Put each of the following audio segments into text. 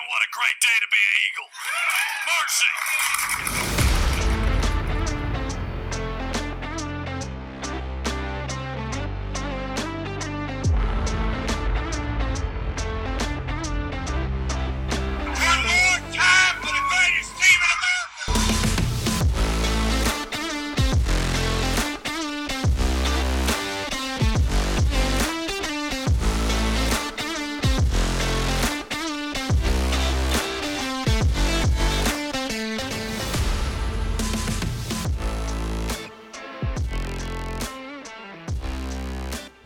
Man, what a great day to be an Eagle. Mercy.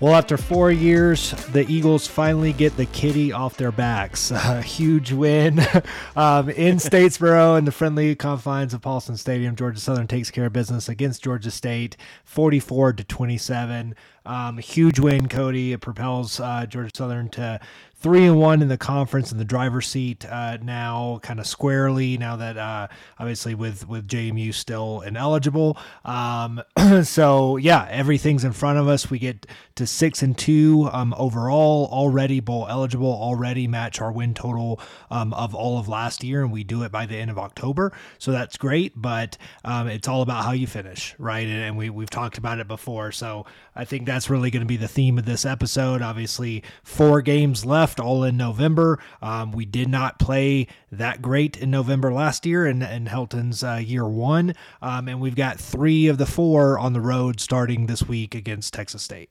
Well, after four years, the Eagles finally get the kitty off their backs. A huge win um, in Statesboro in the friendly confines of Paulson Stadium. Georgia Southern takes care of business against Georgia State, 44 to 27. Um, huge win, Cody. It propels uh, Georgia Southern to three and one in the conference in the driver's seat uh, now, kind of squarely. Now that uh, obviously with with JMU still ineligible, um, so yeah, everything's in front of us. We get to six and two um, overall, already bowl eligible, already match our win total um, of all of last year, and we do it by the end of October. So that's great, but um, it's all about how you finish, right? And, and we we've talked about it before, so I think that's really going to be the theme of this episode. Obviously, four games left, all in November. Um, we did not play that great in November last year in, in Helton's uh, year one. Um, and we've got three of the four on the road starting this week against Texas State.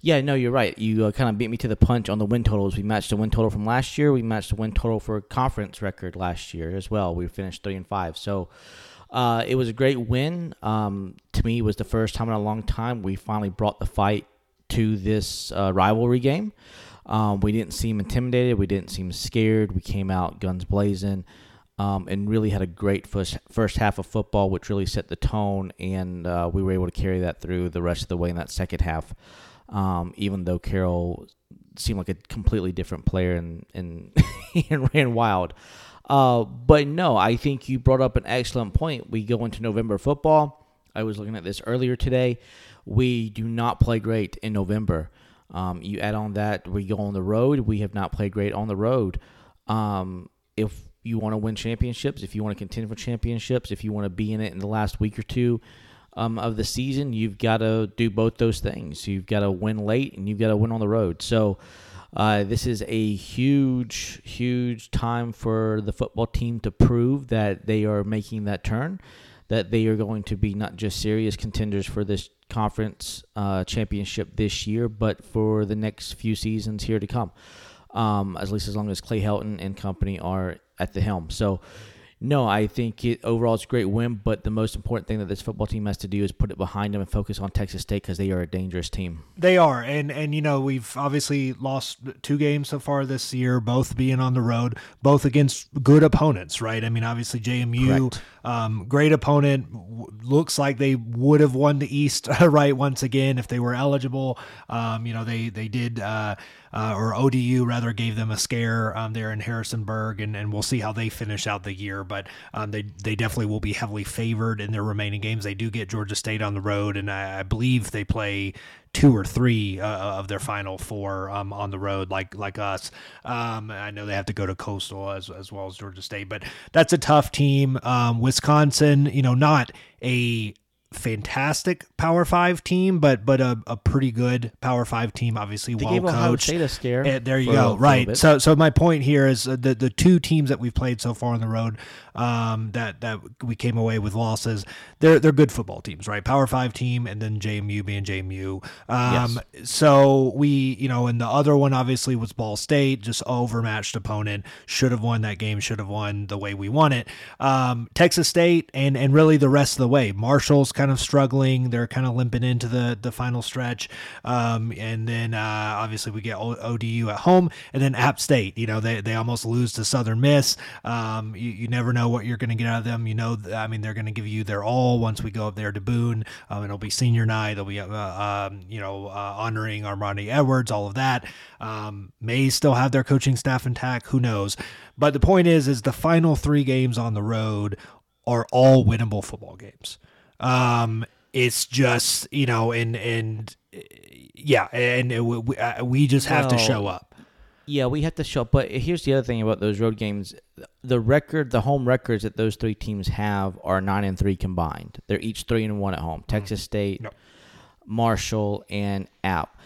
Yeah, no, you're right. You uh, kind of beat me to the punch on the win totals. We matched the win total from last year. We matched the win total for conference record last year as well. We finished three and five. So uh, it was a great win. Um, to me, it was the first time in a long time we finally brought the fight to this uh, rivalry game. Um, we didn't seem intimidated. We didn't seem scared. We came out guns blazing. Um, and really had a great first first half of football, which really set the tone, and uh, we were able to carry that through the rest of the way in that second half. Um, even though Carroll seemed like a completely different player and and, and ran wild. Uh, but no, I think you brought up an excellent point. We go into November football. I was looking at this earlier today. We do not play great in November. Um, you add on that we go on the road. We have not played great on the road. Um, if you want to win championships, if you want to contend for championships, if you want to be in it in the last week or two um, of the season, you've got to do both those things. You've got to win late and you've got to win on the road. So uh, this is a huge, huge time for the football team to prove that they are making that turn, that they are going to be not just serious contenders for this conference uh, championship this year, but for the next few seasons here to come. Um, at least as long as Clay Helton and company are at the helm. So, no, I think it, overall it's a great win, but the most important thing that this football team has to do is put it behind them and focus on Texas State because they are a dangerous team. They are, and and you know we've obviously lost two games so far this year, both being on the road, both against good opponents, right? I mean, obviously JMU, Correct. Um, great opponent, w- looks like they would have won the East right once again if they were eligible. Um, you know, they they did. Uh, uh, or ODU rather gave them a scare um, there in Harrisonburg, and, and we'll see how they finish out the year. But um, they they definitely will be heavily favored in their remaining games. They do get Georgia State on the road, and I, I believe they play two or three uh, of their final four um, on the road, like like us. Um, I know they have to go to Coastal as as well as Georgia State, but that's a tough team. Um, Wisconsin, you know, not a fantastic Power Five team, but but a, a pretty good Power Five team. Obviously, They well coached. State a scare. Eh, there you go. a right. So so my point here is uh, the the two teams that we've played so far on the road um, that that we came away with losses. They're they're good football teams, right? Power Five team, and then JMU being JMU. Um, So we you know, and the other one obviously was Ball State, just overmatched opponent. Should have won that game. Should have won the way we won it. Um, Texas State and and really the rest of the way. Marshall's kind of struggling. They're kind of limping into the the final stretch. Um, and then uh, obviously we get ODU at home, and then App State. You know they they almost lose to Southern Miss. Um, you, you never know what you're going to get out of them. You know, I mean they're going to give you their all once we go up there to Boone. Um, it'll be senior night. They'll be uh, um, you know uh, honoring Armani Edwards, all of that. Um, may still have their coaching staff intact. Who knows? But the point is, is the final three games on the road are all winnable football games. Um, it's just you know, and and uh, yeah, and it, we, uh, we just have to show up. Yeah, we have to show. But here's the other thing about those road games: the record, the home records that those three teams have are nine and three combined. They're each three and one at home. Texas State, Yep. Marshall, and App.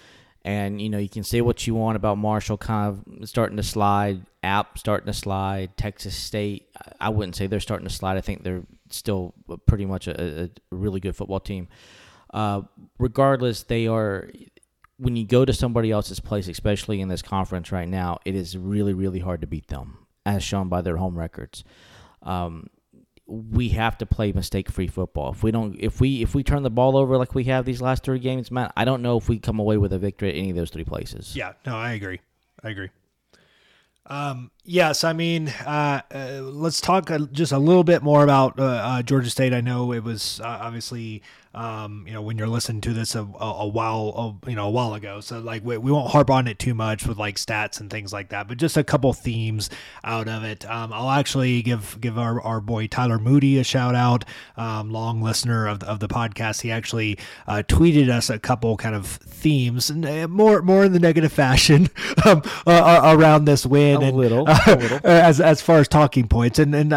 And you know you can say what you want about Marshall, kind of starting to slide. App starting to slide. Texas State, I- I wouldn't say they're starting to slide. I think they're still pretty much a, a really good football team. Uh, regardless, they are when you go to somebody else's place, especially in this conference right now, it is really, really hard to beat them, as shown by their home records. Um, we have to play mistake-free football. If we don't, if we if we turn the ball over like we have these last three games, man, I don't know if we come away with a victory at any of those three places. Yeah, no, I agree. I agree. Um, yes, I mean, uh, uh, let's talk just a little bit more about uh, uh, Georgia State. I know it was uh, obviously, um, you know, when you're listening to this a, a, a while, a, you know, a while ago. So like, we, we won't harp on it too much with like stats and things like that, but just a couple themes out of it. Um, I'll actually give give our, our boy Tyler Moody a shout out, um, long listener of, of the podcast. He actually uh, tweeted us a couple kind of themes, and uh, more more in the negative fashion um, uh, around this win A and little, uh, a little. as as far as talking points, and and uh,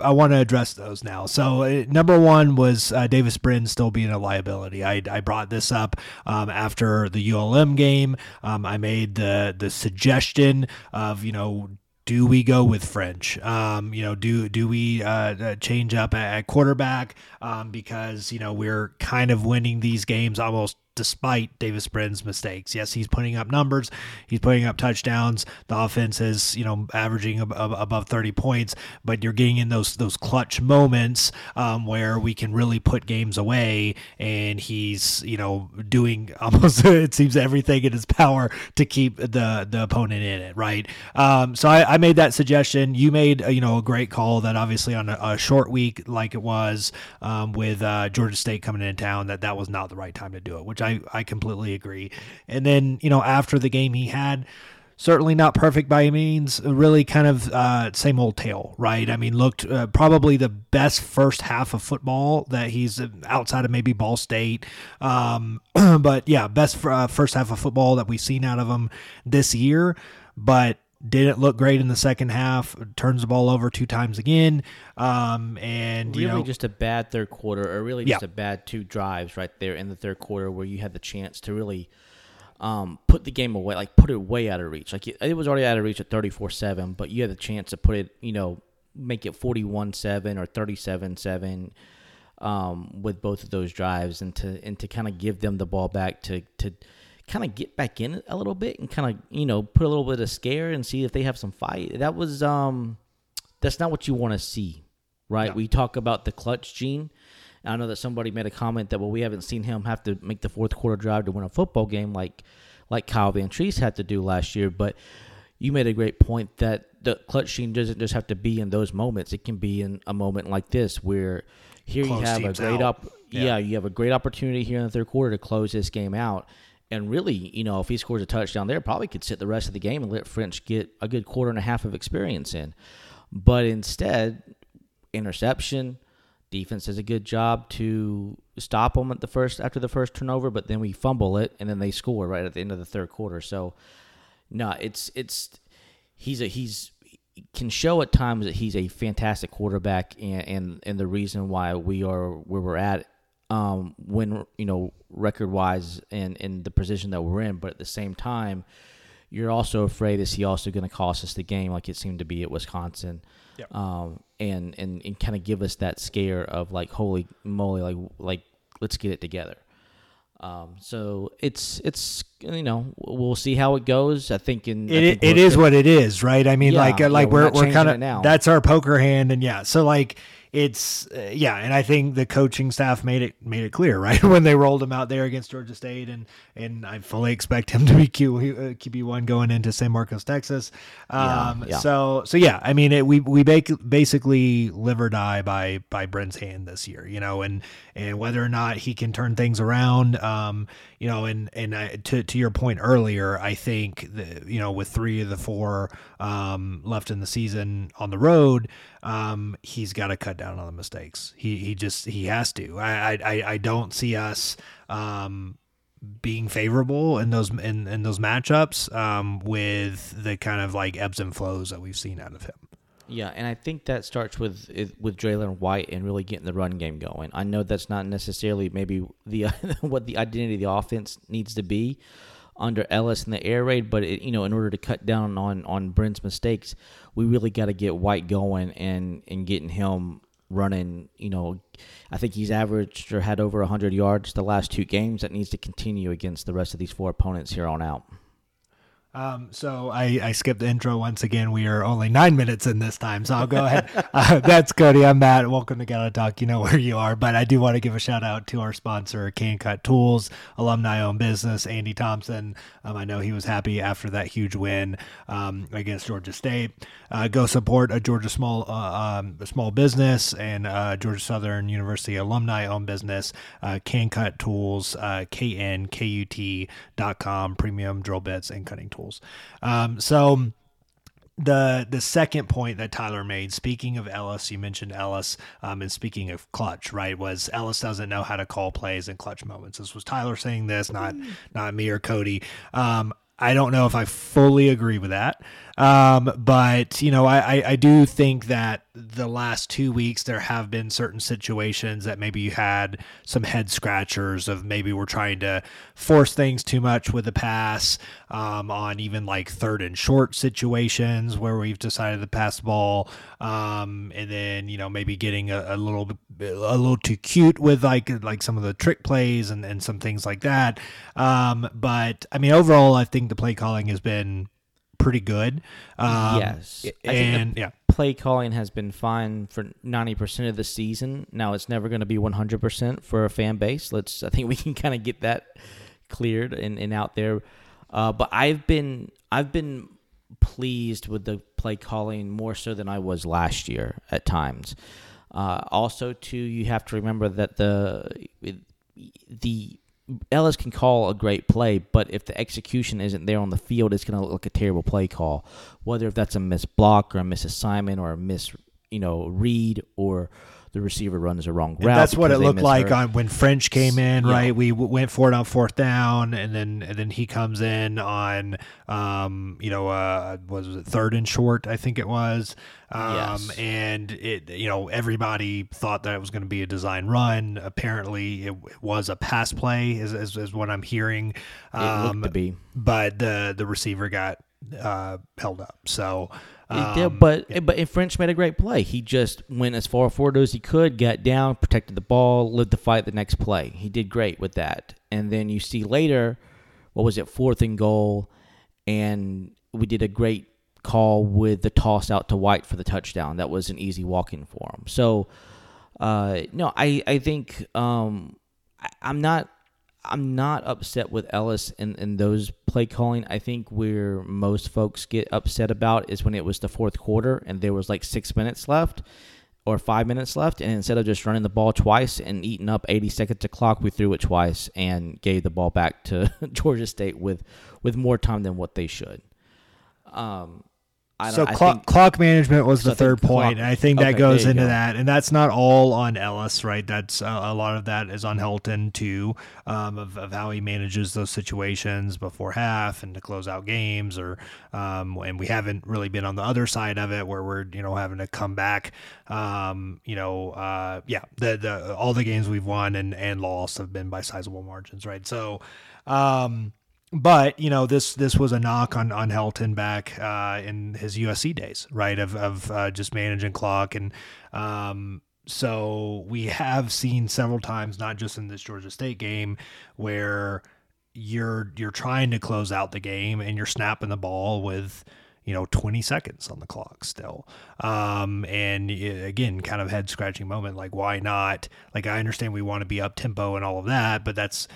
I I want to address those now. So uh, number one was uh, Davis Brin still being a liability. I, I brought this up um, after the ULM game. Um, I made the the suggestion of you know do we go with French? Um, you know, do do we uh, uh, change up at quarterback um, because you know we're kind of winning these games almost despite Davis Brin's mistakes. Yes, he's putting up numbers, he's putting up touchdowns. The offense is you know averaging ab- ab- above thirty points, but you're getting in those those clutch moments um, where we can really put games away, and he's you know doing almost it seems everything in his power to keep the the opponent in it. Right. Um, so I, I made that suggestion. You made uh, you know a great call that obviously on a, a short week like it was um, with uh, Georgia State coming into town that that was not the right time to do it, which I I completely agree. And then you know after the game he had certainly not perfect by any means. Really, kind of uh, same old tale, right? I mean, looked uh, probably the best first half of football that he's uh, outside of maybe Ball State. Um, but yeah, best uh, first half of football that we've seen out of him this year. But didn't look great in the second half. Turns the ball over two times again, um, and you really know, just a bad third quarter, or really just Yeah. a bad two drives right there in the third quarter where you had the chance to really um, put the game away, like put it way out of reach. Like it, it was already out of reach at 34-7, but you had the chance to put it, you know, make it 41-7 or 37-7 um, with both of those drives and to and to kind of give them the ball back to to kind of get back in it a little bit and kind of, you know, put a little bit of scare and see if they have some fight. That was um that's not what you want to see, right? We talk about the clutch gene. I know that somebody made a comment that well, we haven't seen him have to make the fourth quarter drive to win a football game like like Kyle Vantrease had to do last year. But you made a great point that the clutch gene doesn't just have to be in those moments. It can be in a moment like this where here Close you have a great up Yeah. yeah, you have a great opportunity here in the third quarter to close this game out. And really, you know, if he scores a touchdown there, probably could sit the rest of the game and let French get a good quarter and a half of experience in. But instead, interception, defense does a good job to stop them at the first after the first turnover, but then we fumble it and then they score right at the end of the third quarter. So, no, it's it's he's a he's can show at times that he's a fantastic quarterback and and, and the reason why we are where we're at um when you know record wise and in the position that we're in but at the same time you're also afraid is he also going to cost us the game like it seemed to be at Wisconsin Yep. um and and, and kind of give us that scare of like holy moly like like let's get it together um, so it's it's you know we'll see how it goes. I think in it, think it good. what it is, right? I mean, Yeah, like uh, yeah, like we're we're we're kind of now. that's our poker hand, and yeah, so like it's uh, yeah, and I think the coaching staff made it made it clear, right, when they rolled him out there against Georgia State, and and I fully expect him to be Q uh, QB one going into San Marcos, Texas. Yeah, Um, yeah. so so yeah, I mean, it, we we basically live or die by by Brin's hand this year, you know, and and whether or not he can turn things around, um, you know, and and I, to to your point earlier, I think the, you know with three of the four um, left in the season on the road, um, he's got to cut down on the mistakes. He he just he has to. I I I- don't see us. Um, being favorable in those in, in those matchups um, with the kind of like ebbs and flows that we've seen out of him. Yeah, and I think that starts with with Jalen White and really getting the run game going. I know that's not necessarily maybe the what the identity of the offense needs to be under Ellis in the air raid, but it, you know, in order to cut down on on Brin's mistakes, we really got to get White going and and getting him running. You know, I think he's averaged or had over 100 yards the last two games. That needs to continue against the rest of these four opponents here on out. Um, so I, I skipped the intro once again. We are only nine minutes in this time, so I'll go ahead. Uh, that's Cody. I'm Matt. Welcome to Gala Talk. You know where you are, but I do want to give a shout out to our sponsor, Cane Cut Tools, alumni owned business, Andy Thompson. Um, I know he was happy after that huge win um, against Georgia State. Uh, go support a Georgia small uh, um, small business and uh, Georgia Southern University alumni owned business, uh, Cane Cut Tools, uh, K-N-K-U-T.com, premium drill bits and cutting tools. Um, so the the second point that Tyler made, speaking of Ellis, you mentioned Ellis, um, and speaking of clutch, right? Was Ellis doesn't know how to call plays in clutch moments. This was Tyler saying this, not not me or Cody. Um, I don't know if I fully agree with that. Um, but you know, I, I, I do think that the last two weeks there have been certain situations that maybe you had some head scratchers of maybe we're trying to force things too much with the pass um, on even like third and short situations where we've decided to pass the ball. Um, and then you know maybe getting a, a little a little too cute with like like some of the trick plays and, and some things like that. Um, but I mean overall I think the play calling has been pretty good um, yes, and yeah play calling has been fine for 90% of the season. Now it's never going to be 100% for a fan base. Let's I think we can kind of get that cleared and, and out there. Uh, but I've been I've been pleased with the play calling more so than I was last year at times. Uh, also, too, you have to remember that the the Ellis can call a great play, but if the execution isn't there on the field, it's going to look like a terrible play call. Whether if that's a miss block or a miss assignment or a miss, you know, read or the receiver runs the wrong And route. that's what it looked like on when French came in, Yeah. right? We w- went for it on fourth down, and then and then he comes in on, um, you know, uh, was it third and short? I think it was. Um, Yes. and it, you know, everybody thought that it was going to be a design run. Apparently, it, it was a pass play, is, is, is what I'm hearing. It Um, looked to be. but the the receiver got uh, held up. So, um, yeah, but but and French made a great play. He just went as far forward as he could, got down, protected the ball, lived the fight the next play. He did great with that. And then you see later, what was it, fourth and goal, and we did a great call with the toss out to White for the touchdown. That was an easy walk in for him. So, uh, no, I I think um, I, I'm not I'm not upset with Ellis and, and those play calling. I think where most folks get upset about is when it was the fourth quarter and there was like six minutes left or five minutes left, and instead of just running the ball twice and eating up 80 seconds of clock, we threw it twice and gave the ball back to Georgia State with with more time than what they should. Um, I so clock, think- clock management was So the third point, clock- I think that okay, goes into go. that, and that's not all on Ellis, right? That's uh, a lot of that is on Helton too, um, of, of how he manages those situations before half and to close out games, or um, and we haven't really been on the other side of it where we're you know having to come back. Um, you know, uh, yeah, the the all the games we've won and and lost have been by sizable margins, right? So. Um, but you know this this was a knock on on Helton back uh, in his USC days, right? Of of uh, just managing clock and um, so we have seen several times, not just in this Georgia State game, where you're you're trying to close out the game and you're snapping the ball with you know 20 seconds on the clock still um and y- again kind of head scratching moment like why not like i understand we want to be up tempo and all of that but that's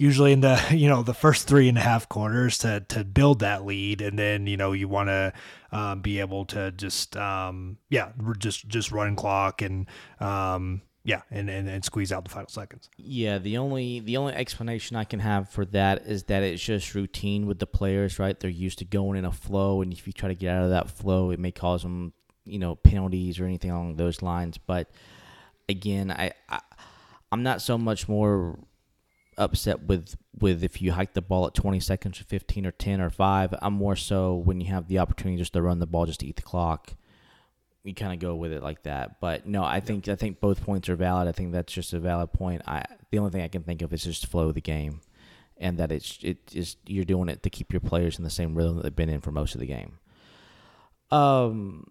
usually in the you know the first three and a half quarters to to build that lead and then you know you want to um, be able to just um yeah just just run clock and um yeah and, and and squeeze out the final seconds Yeah, the only the only explanation I can have for that is that it's just routine with the players, right? They're used to going in a flow, and if you try to get out of that flow, it may cause them, you know, penalties or anything along those lines. But again, I, I I'm not so much more upset with with if you hike the ball at 20 seconds or 15 or 10 or 5. I'm more so when you have the opportunity just to run the ball just to eat the clock. You kind of go with it like that. But no, I think I think both points are valid. I think that's just a valid point. I the only thing I can think of is just flow of the game and that it's it is you're doing it to keep your players in the same rhythm that they've been in for most of the game. Um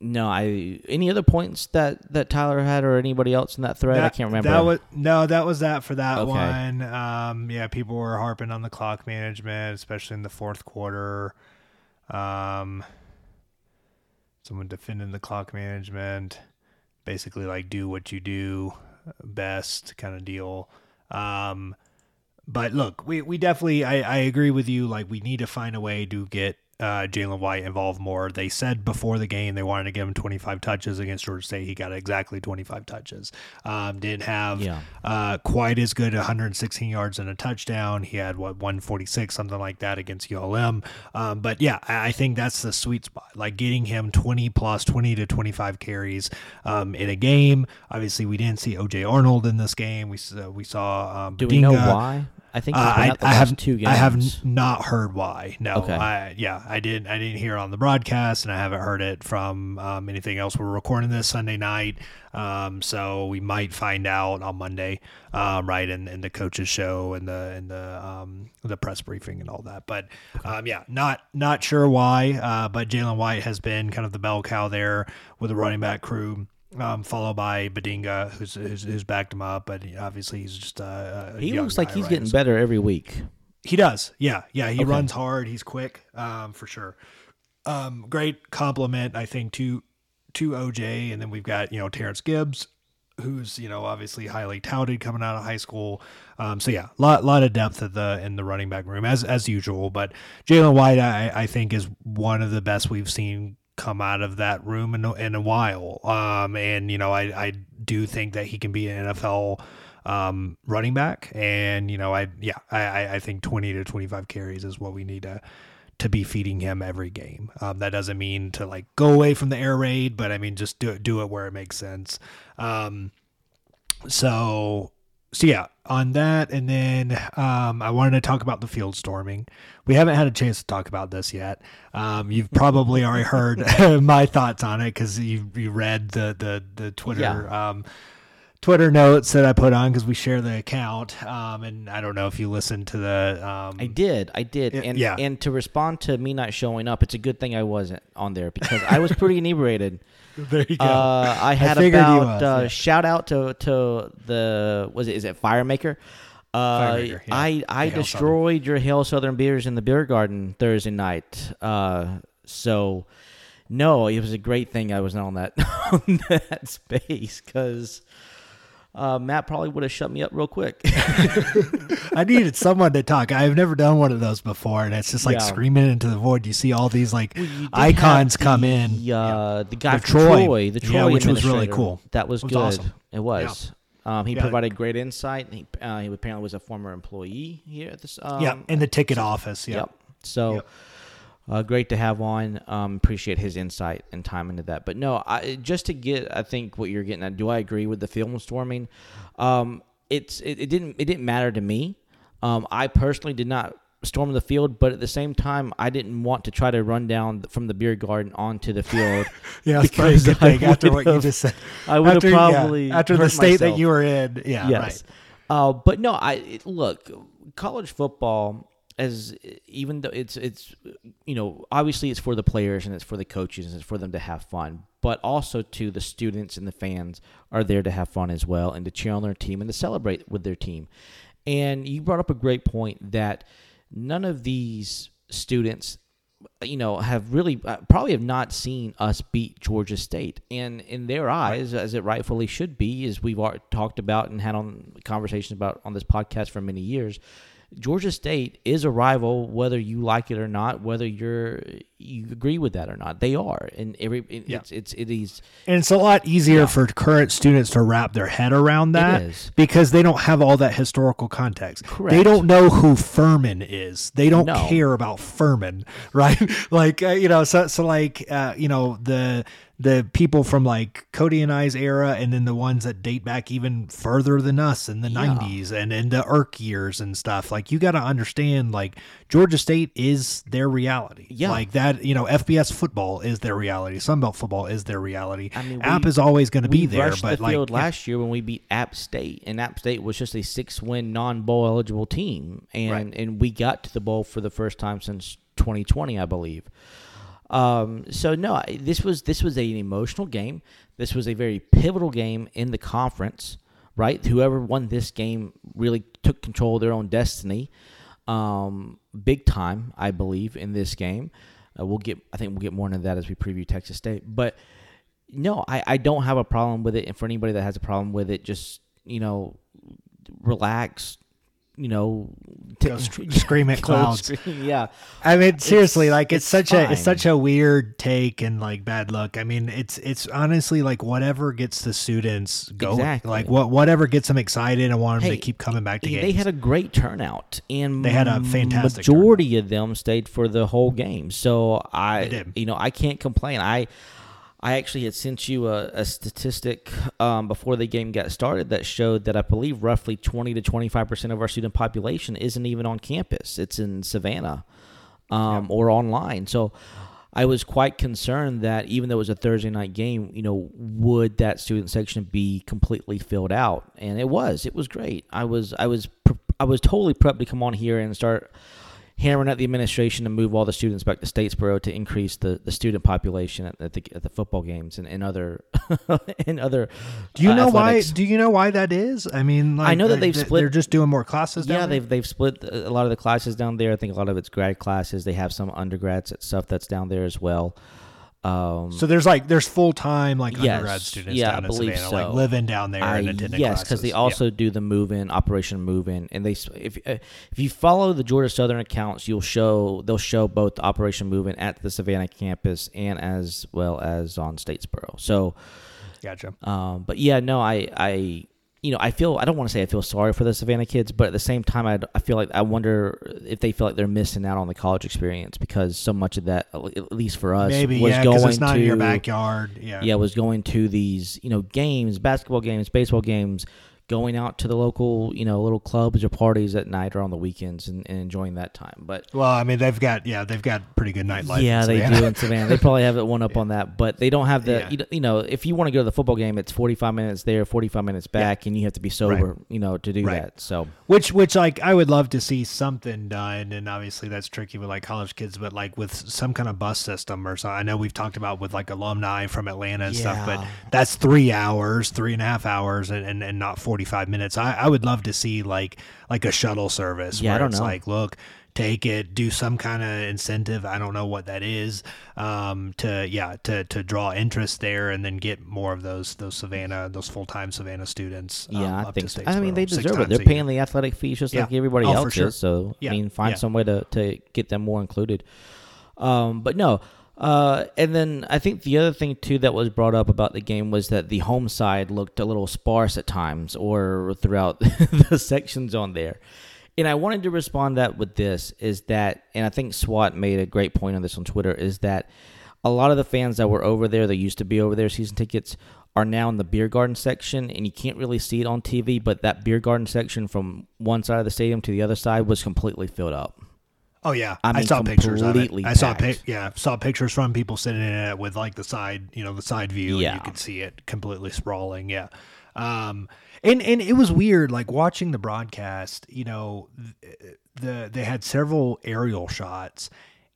no, I any other points that that Tyler had or anybody else in that thread? I can't remember. That was no, that was that for that Okay. one. Um, yeah, people were harping on the clock management, especially in the fourth quarter. Um, someone defending the clock management, basically like do what you do best kind of deal. Um, but look, we, we definitely I, I agree with you. Like we need to find a way to get uh, Jalen White involved more. They said before the game they wanted to give him 25 touches against Georgia State. He got exactly 25 touches. Um, didn't have Yeah. uh, quite as good 116 yards and a touchdown. He had what 146 something like that against ULM. Um, but yeah, I, I think that's the sweet spot. Like getting him 20 plus 20 to 25 carries um, in a game. Obviously, we didn't see OJ Arnold in this game. We saw, we saw um, Do we know why? I think Uh, I, I have two games. I have not heard why. No, Okay. I, yeah, I didn't. I didn't hear it on the broadcast, and I haven't heard it from um, anything else. We're recording this Sunday night, um, so we might find out on Monday, um, right? In, in the coaches show and the and the um, the press briefing and all that. But um, yeah, not not sure why. Uh, but Jalen White has been kind of the bell cow there with the running back crew. Um, followed by Badinga, who's, who's who's backed him up, but obviously he's just uh, a He young looks like guy, he's right? getting better every week. he does. Yeah. Yeah. He Okay. runs hard. He's quick, um, for sure. Um, great compliment, I think, to to OJ. And then we've got, you know, Terrence Gibbs, who's, you know, obviously highly touted coming out of high school. Um, so yeah, lot lot of depth at the in the running back room as as usual. But Jalen White, I, I think, is one of the best we've seen come out of that room in in a while. Um, and you know, I I do think that he can be an NFL um, running back. And you know, I yeah, I I- I think twenty to twenty five carries is what we need to to be feeding him every game. Um, that doesn't mean to like go away from the air raid, but I mean just do it do it where it makes sense. Um, so so yeah, on that, and then um, I wanted to talk about the field storming. We haven't had a chance to talk about this yet. Um, you've probably already heard my thoughts on it because you you read the the the Twitter Yeah. um, Twitter notes that I put on because we share the account. Um, and I don't know if you listened to the. Um, I did, I did, and yeah. and to respond to me not showing up, it's a good thing I wasn't on there because I was pretty inebriated. There you go. Uh, I had you about was, uh, yeah. shout out to to the was it is it Firemaker? Uh, Firemaker, yeah. I I The destroyed your Hail Southern beers in the beer garden Thursday night. Uh, so no, it was a great thing I was not on that on that space because. Uh, Matt probably would have shut me up real quick. I needed someone to talk. I've never done one of those before, and it's just like Yeah. screaming into the void. You see all these like did icons have come in. Uh, The guy The from Troy. Troy, the Yeah, Troy, which was really cool. That was, was good. awesome. It was. Um, he Yeah. provided great insight. He, uh, he apparently was a former employee here at this. Um, yeah, in the ticket office. Yeah. Yep. So, Yep. Uh, great to have on. Um, appreciate his insight and time into that. But no, I just to get, I think what you're getting at. Do I agree with the film storming? Um, it's it, it didn't it didn't matter to me. Um, I personally did not storm the field, but at the same time, I didn't want to try to run down from the beer garden onto the field. Yeah, because I thing after what you just said. I would have After- yeah, probably after the state that you were in. Yeah, yes. right. Uh, but no, I it- look college football as even though it's it's you know obviously it's for the players and it's for the coaches and it's for them to have fun, but also to the students and the fans are there to have fun as well and to cheer on their team and to celebrate with their team. And you brought up a great point that none of these students you know, have really uh, probably have not seen us beat Georgia State, and in their eyes, as it rightfully should be, as we've talked about and had on conversations about on this podcast for many years, Georgia State is a rival, whether you like it or not, whether you're you agree with that or not. They are, and every it, Yeah. it's it's it is And it's a lot easier for current students to wrap their head around that because they don't have all that historical context. They don't know who Furman is. They don't No. care about Furman, right? like uh, you know, so so like uh, you know the the people from like Cody and I's era, and then the ones that date back even further than us in the Yeah. '90s and in the Erk years and stuff. Like you got to understand, like Georgia State is their reality. Yeah. like that. You know, FBS football is their reality. Sunbelt football is their reality. I mean, App we- is always going to be there, rushed but the like field yeah. last year when we beat App State, and App State was just a six-win non-bowl eligible team, and Right. and we got to the bowl for the first time since 2020, I believe. Um, so no, this was this was an emotional game. This was a very pivotal game in the conference, right? Whoever won this game really took control of their own destiny, um, big time, I believe, in this game. Uh, we'll get, I think we'll get more into that as we preview Texas State, but no, I, I don't have a problem with it. And for anybody that has a problem with it, just you know, relax. You know, Go sc- scream at clouds. scream- yeah, I mean, seriously, It's- like it's, it's such a it's such a weird take and like bad luck. I mean, it's it's honestly like whatever gets the students going, Exactly. like what whatever gets them excited and want them Hey, to keep coming back to games. They had a great turnout, and They had a fantastic majority of them stayed for the whole game. So I, you know, I can't complain. I, I actually had sent you a, a statistic um, before the game got started that showed that I believe roughly twenty to twenty five percent of our student population isn't even on campus. It's in Savannah, um, or online. So. I was quite concerned that even though it was a Thursday night game, you know, would that student section be completely filled out? And it was. It was great. I was I was pre- I was totally prepped to come on here and start hammering at the administration to move all the students back to Statesboro to increase the, the student population at, at the at the football games and, and other and other. do you uh, know athletics. why? Do you know why that is? I mean, like, I know that they- they've they- split- They're just doing more classes. Yeah, there? they've they've split a lot of the classes down there. I think a lot of it's grad classes. They have some undergrads and stuff that's down there as well. Um, So there's like there's full time like Yes. undergrad students Yeah, down I in believe Savannah, so. like living down there and attending yes, because they Yeah. also do the move in Operation Move In, and they if uh, if you follow the Georgia Southern accounts, you'll show they'll show both the Operation Move In at the Savannah campus and as well as on Statesboro. So, gotcha. um, but yeah, no, I I you know I feel I don't want to say I feel sorry for the Savannah kids, but at the same time, I I feel like I wonder if they feel like they're missing out on the college experience because so much of that, at least for us, Maybe was yeah, going it's not to in your backyard. Yeah, yeah, was going to these, you know, games, basketball games, baseball games, going out to the local, you know, little clubs or parties at night or on the weekends and, and enjoying that time. But Well, I mean, they've got yeah, they've got pretty good nightlife. yeah, they do in Savannah. They probably have it one up on that, but they don't have the, Yeah. you know- if you want to go to the football game, it's 45 minutes there, 45 minutes back, and you have to be sober, you know, to do Right. that. So, Which, which, like, I would love to see something done, and obviously that's tricky with like college kids, but like with some kind of bus system or so. I know we've talked about with like alumni from Atlanta and stuff, but that's three hours, three and a half hours, and, and, and not forty five minutes. I, I would love to see like like a shuttle service Yeah, I where don't it's know. like, look. Take it, do some kind of incentive. I don't know what that is. Um, to yeah, to to draw interest there, and then get more of those those Savannah, those full time Savannah students. um, yeah, I up think to so. I mean, they deserve it. They're a year. paying the athletic fees just Yeah. like everybody Oh, else sure. is. So, Yeah. I mean, find Yeah. some way to, to get them more included. Um, but no. Uh, and then I think the other thing too that was brought up about the game was that the home side looked a little sparse at times or throughout the sections on there. And I wanted to respond that with this is that, and I think SWAT made a great point on this on Twitter, is that a lot of the fans that were over there, that used to be over there, season tickets, are now in the beer garden section, and you can't really see it on TV. But that beer garden section from one side of the stadium to the other side was completely filled up. Oh yeah, I I, saw pictures of it. I saw pic- yeah, saw pictures from people sitting in it with like the side, you know, the side view, Yeah. and you could see it completely sprawling. Yeah, um, and and it was weird, like watching the broadcast. You know, the they had several aerial shots.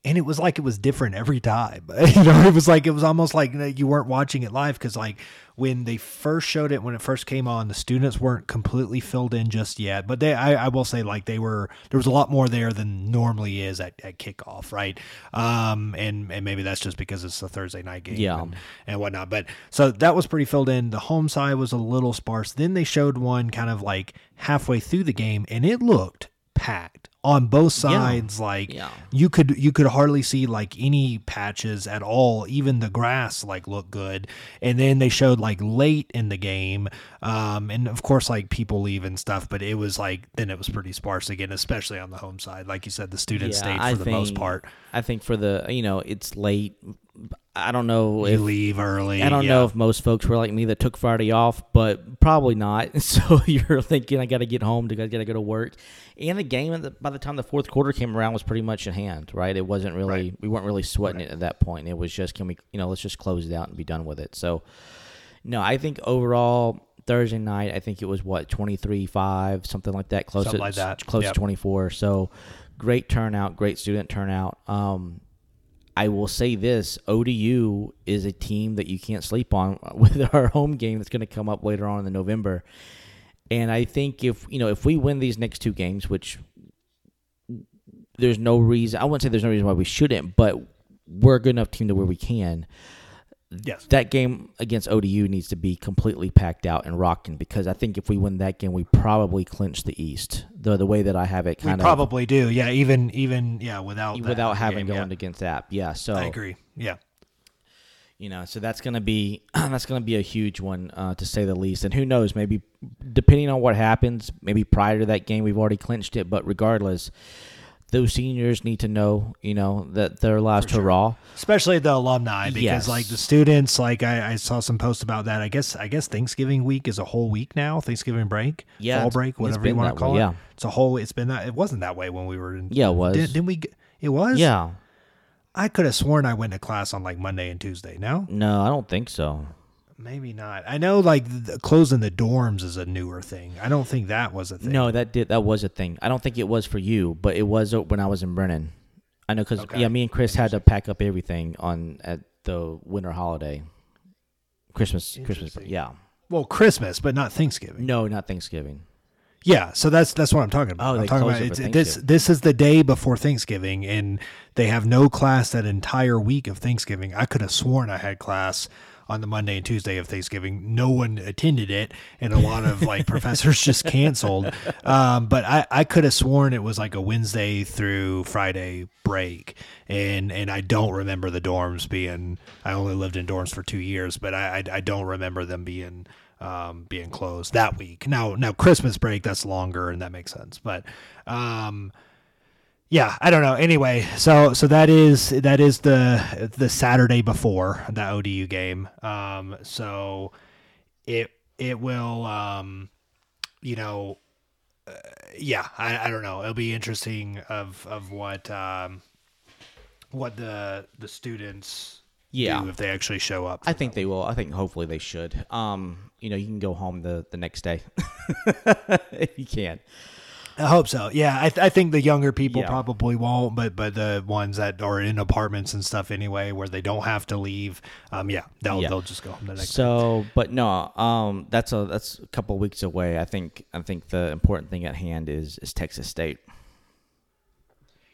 And it was like it was different every time. You know, it was like it was almost like you weren't watching it live because, like, when they first showed it, when it first came on, the students weren't completely filled in just yet. But they, I, I will say, like, they were. There was a lot more there than normally is at, at kickoff, right? Um, and and maybe that's just because it's a Thursday night game, Yeah. and, and whatnot. But so that was pretty filled in. The home side was a little sparse. Then they showed one kind of like halfway through the game, and it looked packed on both sides. Like Yeah. you could you could hardly see like any patches at all. Even the grass like looked good. And then they showed like late in the game, um, and of course like people leave and stuff. But it was like then it was pretty sparse again, especially on the home side. Like you said, the students stayed for I the most think- part. I think for the you know it's late. I don't know You if leave early. I don't yeah. know if most folks were like me that took Friday off, but probably not. So you're thinking I got to get home, I got to go to work, and the game at the, by the time the fourth quarter came around was pretty much in hand, right? It wasn't really Right. we weren't really sweating it at that point. It was just can we you know let's just close it out and be done with it. So no, I think overall Thursday night I think it was what 23-5 something like that, close Something to like that. close Yep. to 24. So great turnout, great student turnout. Um, I will say this: ODU is a team that you can't sleep on with our home game that's going to come up later on in the November. And I think if you know if we win these next two games, which there's no reason I wouldn't say there's no reason why we shouldn't, but we're a good enough team to where we can. Yes. That game against ODU needs to be completely packed out and rocking because I think if we win that game, we probably clinch the East. The the way that I have it We kind of probably do. Yeah. Even even yeah without without having game, going yeah. against App. Yeah, so I agree. Yeah. you know so that's gonna be that's gonna be a huge one uh, to say the least and who knows maybe depending on what happens maybe prior to that game we've already clinched it but regardless those seniors need to know you know that they're allowed to raw. Especially the alumni because Yes. like the students like I, I saw some posts about that. I guess i guess thanksgiving week is a whole week now thanksgiving break Yeah, fall break whatever you want to call way, it. yeah. it's a whole it's been that it wasn't that way when we were in yeah it was. Did, didn't we it was? Yeah. I could have sworn i went to class on like monday and tuesday no? No i don't think so maybe not. I know like the, closing the dorms is a newer thing. I don't think that was a thing. no that did that was a thing. I don't think it was for you but it was uh, when i was in Brannen. I know because Okay. yeah me and chris had to pack up everything on at the winter holiday. Christmas christmas yeah. Well christmas but not thanksgiving. No not thanksgiving. Yeah, so that's that's what I'm talking about. Oh, I'm talking about it for it's, this. This is the day before Thanksgiving, and they have no class that entire week of Thanksgiving. I could have sworn I had class on the Monday and Tuesday of Thanksgiving. No one attended it, and a lot of like professors just canceled. Um, but I, I could have sworn it was like a Wednesday through Friday break, and and I don't remember the dorms being. I only lived in dorms for two years, but I I, I don't remember them being um, being closed that week. Now, now Christmas break that's longer and that makes sense. But um, yeah, I don't know. Anyway, so so that is that is the the Saturday before the ODU game. Um, so it it will um, you know uh, yeah I, I don't know it'll be interesting of of what um, what the the students Yeah. do if they actually show up. I think they will. I think hopefully they should. Um, you know, you can go home the, the next day if you can. I hope so. Yeah, I, th- I think the younger people Yeah. probably won't, but but the ones that are in apartments and stuff anyway, where they don't have to leave, um, yeah, they'll Yeah. they'll just go home the next. So, but no, um, that's a that's a couple weeks away. I think I think the important thing at hand is is Texas State.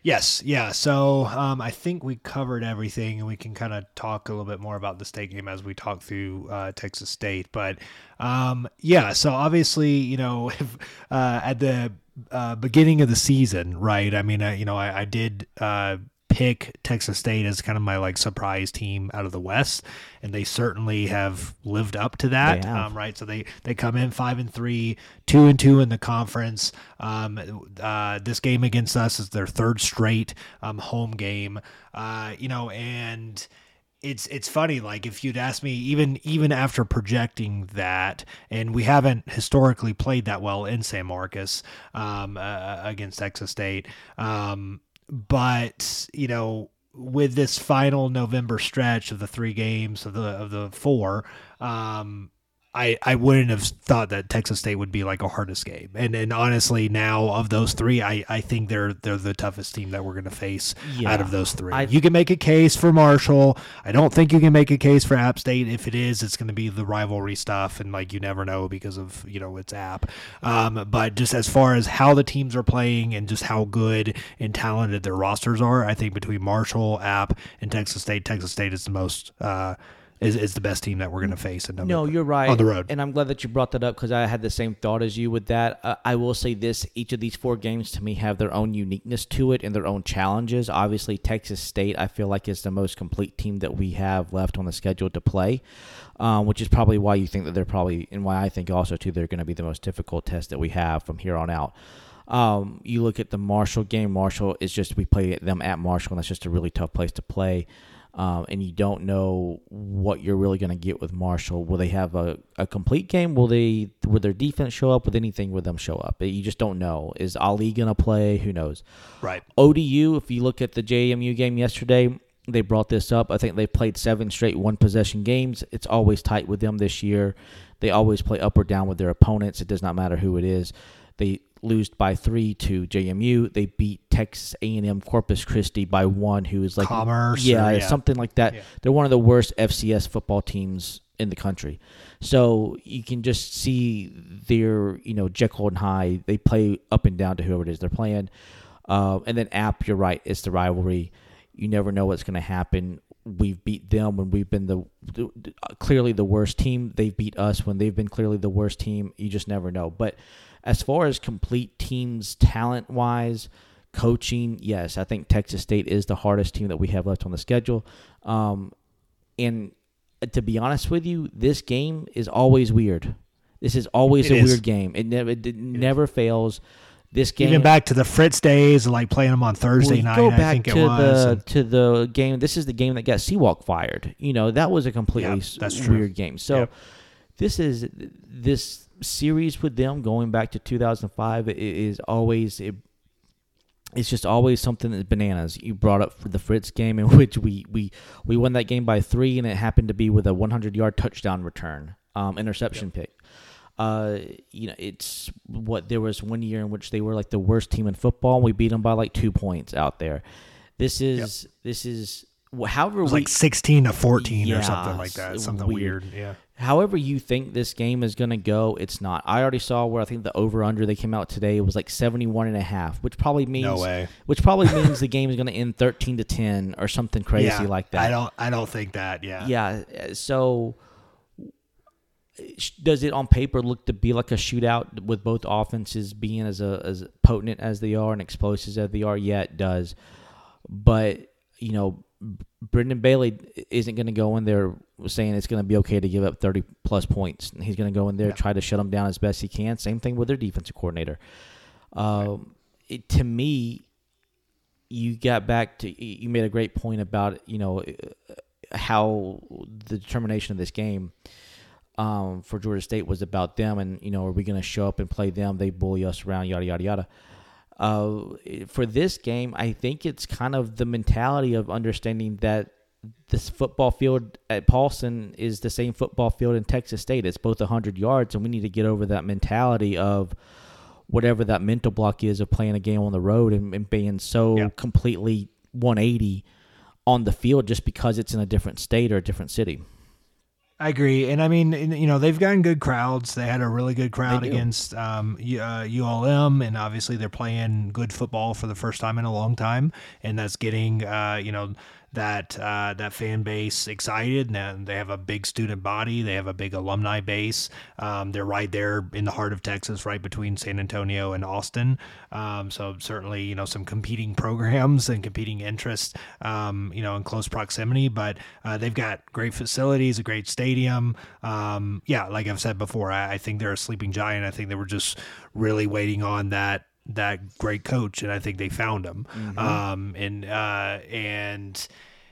Yes, yeah. So um, I think we covered everything, and we can kind of talk a little bit more about the state game as we talk through uh, Texas State. But um, yeah, so obviously, you know, if, uh, at the uh, beginning of the season, right? I mean, you know, I, I did uh, pick Texas State as kind of my like surprise team out of the West, and they certainly have lived up to that. Um, right? So they they come in five and three, two and two in the conference. Um, uh, this game against us is their third straight um, home game. Uh, you know, and it's it's funny. Like if you'd asked me, even even after projecting that, and we haven't historically played that well in San Marcos um, uh, against Texas State. Um, but you know with this final November stretch of the three games of the of the four, um, I I wouldn't have thought that Texas State would be like a hardest game. And and honestly, now of those three, I I think they're they're the toughest team that we're going to face Yeah. out of those three. I- you can make a case for Marshall. I don't think you can make a case for App State. If it is, it's going to be the rivalry stuff, and like you never know because of you know it's App. Um, but just as far as how the teams are playing and just how good and talented their rosters are, I think between Marshall, App, and Texas State, Texas State is the most. Uh, is, is the best team that we're going to face. In No, you're right. on the road. And I'm glad that you brought that up because I had the same thought as you with that. Uh, I will say this each of these four games to me have their own uniqueness to it and their own challenges. Obviously, Texas State, I feel like, is the most complete team that we have left on the schedule to play, um, which is probably why you think that they're probably, and why I think also, too, they're going to be the most difficult test that we have from here on out. Um, you look at the Marshall game. Marshall is just we play them at Marshall, and that's just a really tough place to play. Um, and you don't know what you're really going to get with Marshall. Will they have a, a complete game? Will they will their defense show up with anything? Will them show up? You just don't know. Is Ali going to play? Who knows? right. ODU. If you look at the JMU game yesterday, they brought this up. I think they played seven straight one possession games. It's always tight with them this year. They always play up or down with their opponents. It does not matter who it is. They lose by three to JMU. They beat Texas A&M Corpus Christi by one, who is like Commerce yeah, or- yeah. something like that. Yeah. They're one of the worst FCS football teams in the country. So you can just see their, you know, Jekyll and Hyde. They play up and down to whoever it is they're playing. Uh, and then App, you're right, it's the rivalry. You never know what's going to happen. We've beat them when we've been the, the clearly the worst team. They've beat us when they've been clearly the worst team. You just never know. But as far as complete teams, talent wise, coaching, yes, I think Texas State is the hardest team that we have left on the schedule. Um, and to be honest with you, this game is always weird. This is always It a is. weird game. It never it never fails. This game Even back to the Fritz days, like playing them on Thursday well, night. Go I back think to it was. the and- to the game. This is the game that got Seawalk fired. You know that was a completely Yeah, that's true. weird game. So Yep. this is this series with them going back to 2005 i- is always it, it's just always something that's bananas. You brought up for the Fritz game in which we we we won that game by three, and it happened to be with a 100 yard touchdown return, um, interception pick. Uh, you know, it's what there was one year in which they were like the worst team in football. We beat them by like two points out there. This is this is however we like 16 to 14 Yeah, or something like that. Something weird. weird. Yeah. however you think this game is going to go, it's not. I already saw where I think the over under they came out today was like 71 and a half, which probably means No way. which probably means the game is going to end 13 to 10 or something crazy yeah, like that. I don't. I don't think that. Yeah. Yeah. uh, So does it on paper look to be like a shootout with both offenses being as a, as potent as they are and explosive as they are? Yeah, it does. But you know, Brandon Bailey isn't going to go in there saying it's going to be okay to give up 30 plus points. He's going to go in there try to shut them down as best he can. Same thing with their defensive coordinator. Um, it, to me, you got back to you made a great point about you know how the determination of this game um, for Georgia State was about them, and you know, are we going to show up and play them? They bully us around, yada yada yada. Uh, for this game, I think it's kind of the mentality of understanding that this football field at Paulson is the same football field in Texas State. It's both 100 yards, and we need to get over that mentality of whatever that mental block is of playing a game on the road and, and being so Yeah. completely 180 on the field just because it's in a different state or a different city. I agree, and I mean, you know, they've gotten good crowds. They had a really good crowd against um, uh, ULM, and obviously they're playing good football for the first time in a long time, and that's getting uh, you know that uh, that fan base excited. And they have a big student body. They have a big alumni base. Um, they're right there in the heart of Texas, right between San Antonio and Austin. Um, so certainly, you know, some competing programs and competing interests, um, you know, in close proximity. But uh, they've got great facilities, a great stadium. Um, yeah, like I've said before, I, I think they're a sleeping giant. I think they were just really waiting on that that great coach, and I think they found him. Um, and uh, and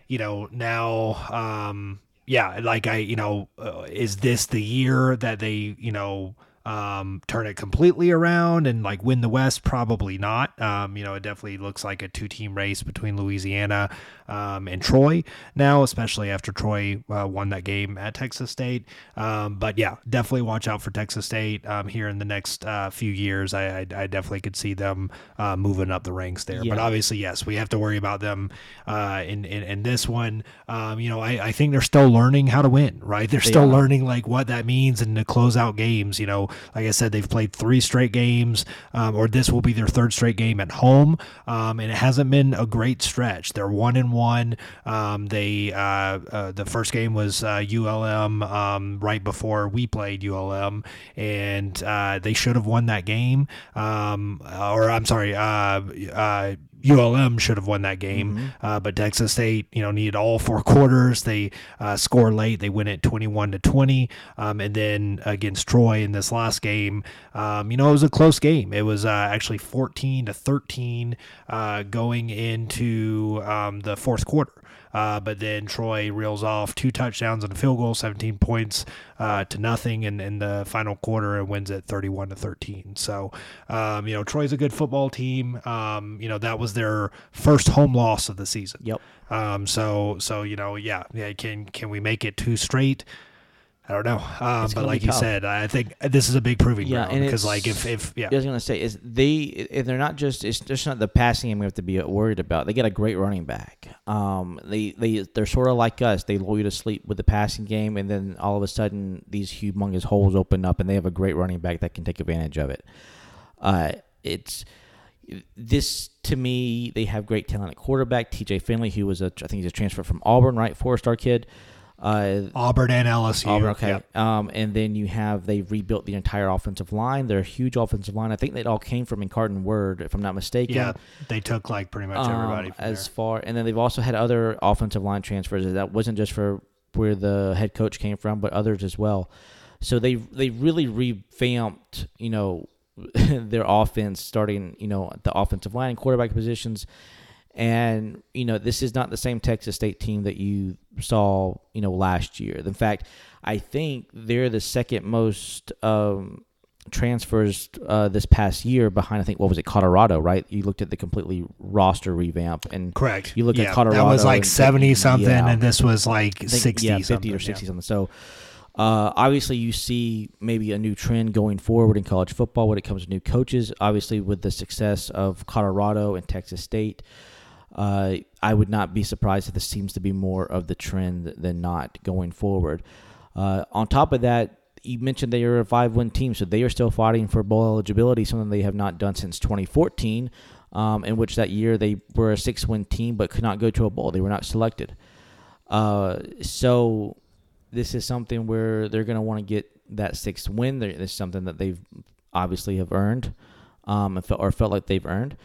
you know now. Um, yeah, like I, you know, uh, is this the year that they, you know, um, turn it completely around and like win the West? Probably not. Um, you know, it definitely looks like a two-team race between Louisiana um, and Troy now, especially after Troy uh, won that game at Texas State. Um, but yeah, definitely watch out for Texas State um, here in the next uh, few years. I, I, I definitely could see them uh, moving up the ranks there. But obviously, yes, we have to worry about them uh, in, in in this one. Um, you know, I, I think they're still learning how to win. Right, they're still are. learning like what that means and to close out games. You know, like I said, they've played three straight games, um, or this will be their third straight game at home, um, and it hasn't been a great stretch. They're one and one. Um, they uh, uh, the first game was uh, ULM um, right before we played ULM, and uh, they should have won that game. Um, or I'm sorry, uh, uh, ULM should have won that game, uh, but Texas State, you know, needed all four quarters. They uh, score late. They win it 21 to 20, um, and then against Troy in this last game, um, you know, it was a close game. It was uh, actually 14 to 13 uh, going into um, the fourth quarter. Uh, but then Troy reels off two touchdowns and a field goal, 17 points uh, to nothing in, in the final quarter and wins it 31 to 13. So, um, you know, Troy's a good football team. Um, you know, that was their first home loss of the season. Yep. Um, so, so you know, yeah, yeah. Can can we make it two straight? I don't know. Um, but like you tough. said, I think this is a big proving Yeah, ground because, like, if if yeah, I was gonna say is they if they're not just it's just not the passing game we have to be worried about. They get a great running back. Um, they they they're sort of like us. They lull you to sleep with the passing game, and then all of a sudden these humongous holes open up, and they have a great running back that can take advantage of it. Uh, it's this to me. They have great talent at quarterback. T.J. Finley, who was a I think he's a transfer from Auburn, right? Four star kid. Uh, Auburn and LSU. Auburn, okay. yeah. Um, and then you have they rebuilt the entire offensive line. They're a huge offensive line. I think they all came from Incarnate Word, if I'm not mistaken. Yeah, they took like pretty much everybody Um, from as there. far, and then they've also had other offensive line transfers. That wasn't just for where the head coach came from, but others as well. So they they really revamped, you know, their offense, starting you know the offensive line and quarterback positions. And you know this is not the same Texas State team that you saw you know last year. In fact, I think they're the second most um, transfers uh, this past year behind I think what was it Colorado right? You looked at the completely roster revamp and Correct. You look yeah, at Colorado. That was like and- seventy something, yeah. and this was like think, sixty yeah, 50 something. or 60 yeah. something. So uh, obviously you see maybe a new trend going forward in college football when it comes to new coaches. Obviously with the success of Colorado and Texas State, uh, I would not be surprised if this seems to be more of the trend than not going forward. Uh, on top of that, you mentioned they are a five-win team, so they are still fighting for bowl eligibility, something they have not done since 2014, um, in which that year they were a six-win team but could not go to a bowl. They were not selected. Uh, so this is something where they're going to want to get that sixth win. This is something that they've obviously have earned, um, or felt like they've earned.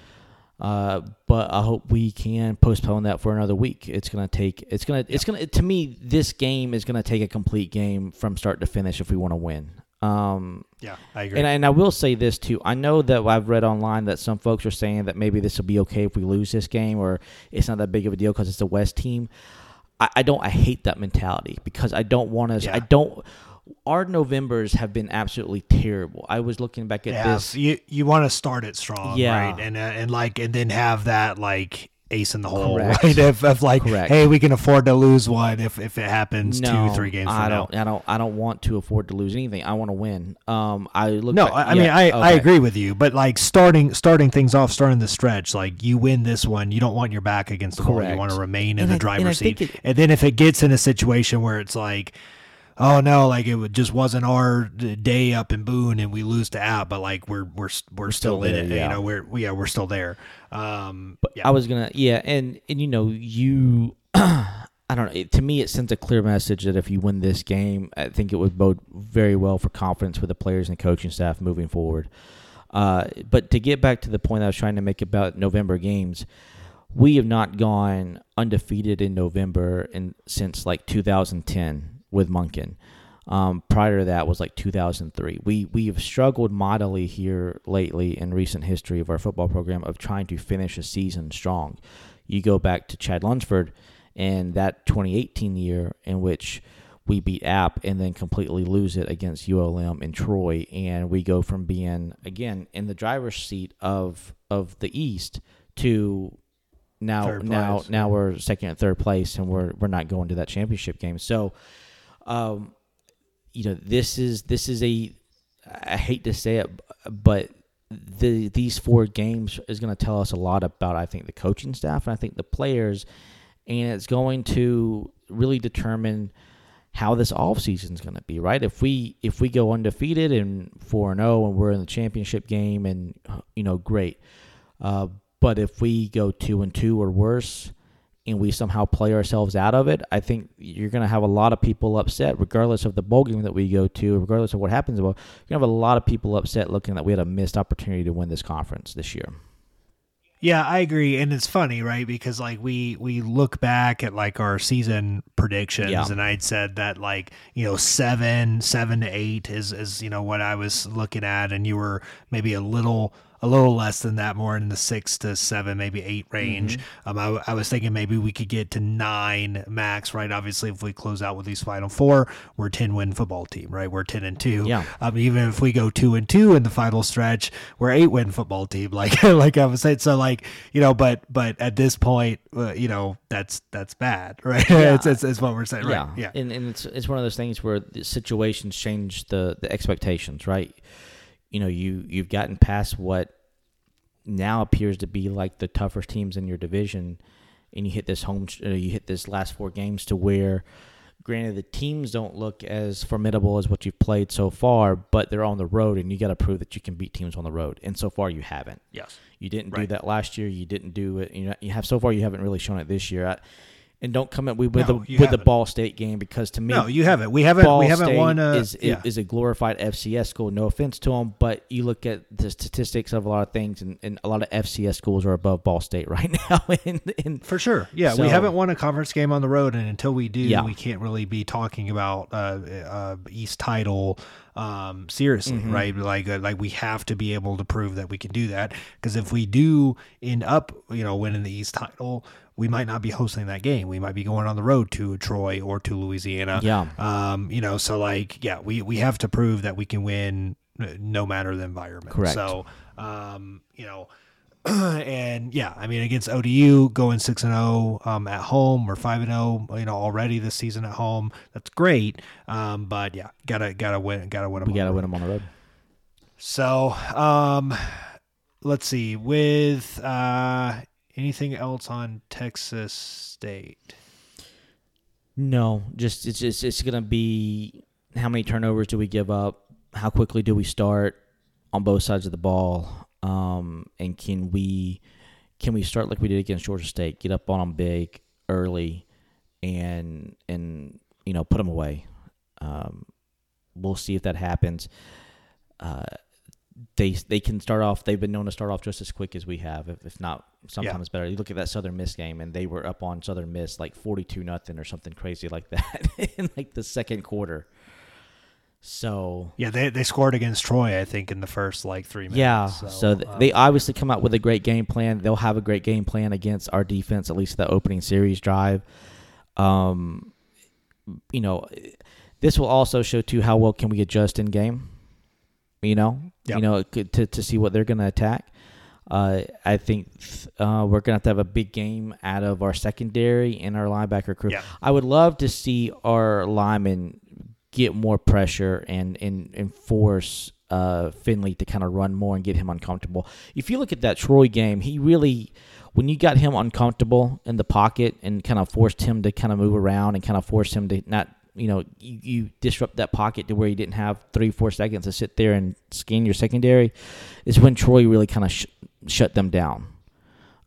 Uh, but I hope we can postpone that for another week. It's gonna take. It's gonna. It's gonna. To me, this game is gonna take a complete game from start to finish if we want to win. Um, Yeah, I agree. and I, and I will say this too. I know that I've read online that some folks are saying that maybe this will be okay if we lose this game, or it's not that big of a deal because it's a West team. I, I don't. I hate that mentality because I don't want us. Yeah. I don't. Our Novembers have been absolutely terrible. I was looking back at yeah, this. so you you want to start it strong, Yeah. right? And uh, and like and then have that like ace in the hole, Correct. right? If, if like, Correct. hey, we can afford to lose one if if it happens no, two three games from I don't. I don't. I don't want to afford to lose anything. I want to win. Um, I look. No, back- I, I mean I, I agree with you, but like starting starting things off, starting the stretch, like you win this one, you don't want your back against the wall. You want to remain in And the I- driver's seat. it- and then if it gets in a situation where it's like, oh no, like it just wasn't our day up in Boone, and we lose to App, but like we're we're we're, still, still in there, it. yeah. You know, we're yeah we're still there. Um, but yeah, I was gonna, yeah, and and you know, you, I don't know. It, to me, it sends a clear message that if you win this game, I think it would bode very well for confidence with the players and coaching staff moving forward. Uh, but to get back to the point I was trying to make about November games, we have not gone undefeated in November in since like 2010 with Monken. Um, prior to that was like 2003. We we have struggled mightily here lately in recent history of our football program of trying to finish a season strong. You go back to Chad Lunsford and that 2018 year in which we beat App and then completely lose it against ULM and Troy, and we go from being again in the driver's seat of of the East to now now now we're second and third place, and we're we're not going to that championship game. So, um, you know, this is this is a I hate to say it, but the these four games is going to tell us a lot about I think the coaching staff and I think the players, and it's going to really determine how this offseason is going to be, right? If we if we go undefeated and 4 and 0 and we're in the championship game and you know, great. Uh, but if we go 2 and 2 or worse and we somehow play ourselves out of it, I think you're going to have a lot of people upset regardless of the bowl game that we go to, regardless of what happens. Well, you're going to have a lot of people upset looking that we had a missed opportunity to win this conference this year. Yeah, I agree, and it's funny, right? Because like we we look back at like our season predictions, Yeah. and I'd said that like you know seven seven to eight is is you know what I was looking at, and you were maybe a little a little less than that, more in the six to seven, maybe eight range. Um, I, I was thinking maybe we could get to nine max, right? Obviously, if we close out with these final four, we're ten win football team, right? We're ten and two. Yeah. Um, even if we go two and two in the final stretch, we're eight win football team. Like like I was saying, so like you know, but but at this point, uh, you know, that's that's bad, right? it's, it's it's what we're saying, right? Yeah. And, and it's it's one of those things where the situations change the the expectations, right? You know, you you've gotten past what now appears to be like the toughest teams in your division, and you hit this home, uh, you hit this last four games to where, granted, the teams don't look as formidable as what you've played so far, but they're on the road, and you got to prove that you can beat teams on the road, and so far you haven't. Yes. You didn't do that last year. You didn't do it. You know, you have so far. You haven't really shown it this year. I, and don't come at we with No, the with the. Ball State game because to me, No, you haven't. We haven't. Ball we haven't State won a. is yeah. is a glorified FCS school. No offense to them, but you look at the statistics of a lot of things, and, and a lot of FCS schools are above Ball State right now. and, and For sure. Yeah, So- we haven't won a conference game on the road, and until we do, Yeah. we can't really be talking about uh, uh, East title um, seriously, Mm-hmm. right? Like, uh, like we have to be able to prove that we can do that. Because if we do end up, you know, winning the East title, we might not be hosting that game. We might be going on the road to Troy or to Louisiana. Yeah. Um, you know, so like, yeah, we we have to prove that we can win uh, no matter the environment. Correct. So, um, you know and yeah, I mean against ODU going six and zero um, at home or five and zero, you know already this season at home. That's great, um, but yeah, gotta gotta win, gotta win. 'em we got to the win them on the road. So, um, let's see with uh, anything else on Texas State. No, just it's just it's gonna be how many turnovers do we give up? How quickly do we start on both sides of the ball? Um, and can we can we start like we did against Georgia State? Get up on them big early, and and you know put them away. Um, we'll see if that happens. Uh, they they can start off. They've been known to start off just as quick as we have, if, if not sometimes better. You look at that Southern Miss game, and they were up on Southern Miss like forty two nothing or something crazy like that in like the second quarter. So Yeah, they they scored against Troy, I think, in the first like three minutes. yeah, so, th- um, they obviously come out with a great game plan. They'll have a great game plan against our defense, at least the opening series drive. Um, you know, this will also show too how well can we adjust in game. You know, Yep. you know, to to see what they're going to attack. Uh, I think uh, we're going to have to have a big game out of our secondary and our linebacker crew. Yeah. I would love to see our linemen get more pressure and and, and force uh, Finley to kind of run more and get him uncomfortable. If you look at that Troy game, he really, when you got him uncomfortable in the pocket and kind of forced him to kind of move around and kind of forced him to not, you know, you, you disrupt that pocket to where you didn't have three, four seconds to sit there and scan your secondary, is when Troy really kind of sh- shut them down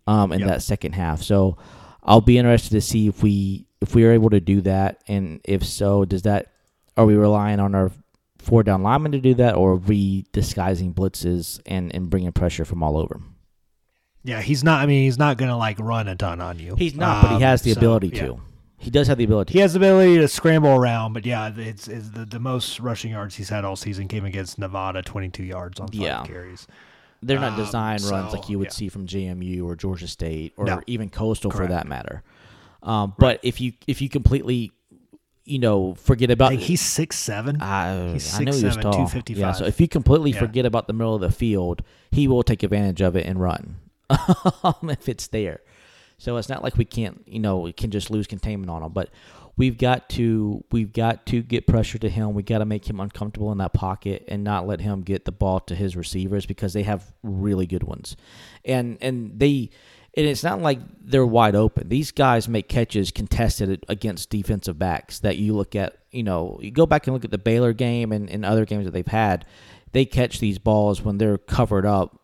um, in Yep. that second half. So I'll be interested to see if we if we are able to do that, and if so, does that are we relying on our four down linemen to do that, or are we disguising blitzes and and bringing pressure from all over? yeah, he's not. I mean, he's not gonna like run a ton on you. He's not, but he Um, has the so, ability yeah. to. He does have the ability. He has the ability to scramble around, but yeah, it's, it's the, the most rushing yards he's had all season came against Nevada, 22 yards on five Yeah. carries. They're not Um, design runs so, like you would yeah. see from JMU or Georgia State or No. even Coastal for that matter. Um, but if you if you completely, you know, forget about Like he's six seven. I, He's I know he was 6'7", tall. Yeah, so if you completely Yeah. forget about the middle of the field, he will take advantage of it and run um, if it's there. So it's not like we can't, you know, we can just lose containment on him. But we've got to, we've got to get pressure to him. We got to make him uncomfortable in that pocket and not let him get the ball to his receivers because they have really good ones, and and they, and it's not like they're wide open. These guys make catches contested against defensive backs that you look at. You know, you go back and look at the Baylor game and, and other games that they've had. They catch these balls when they're covered up,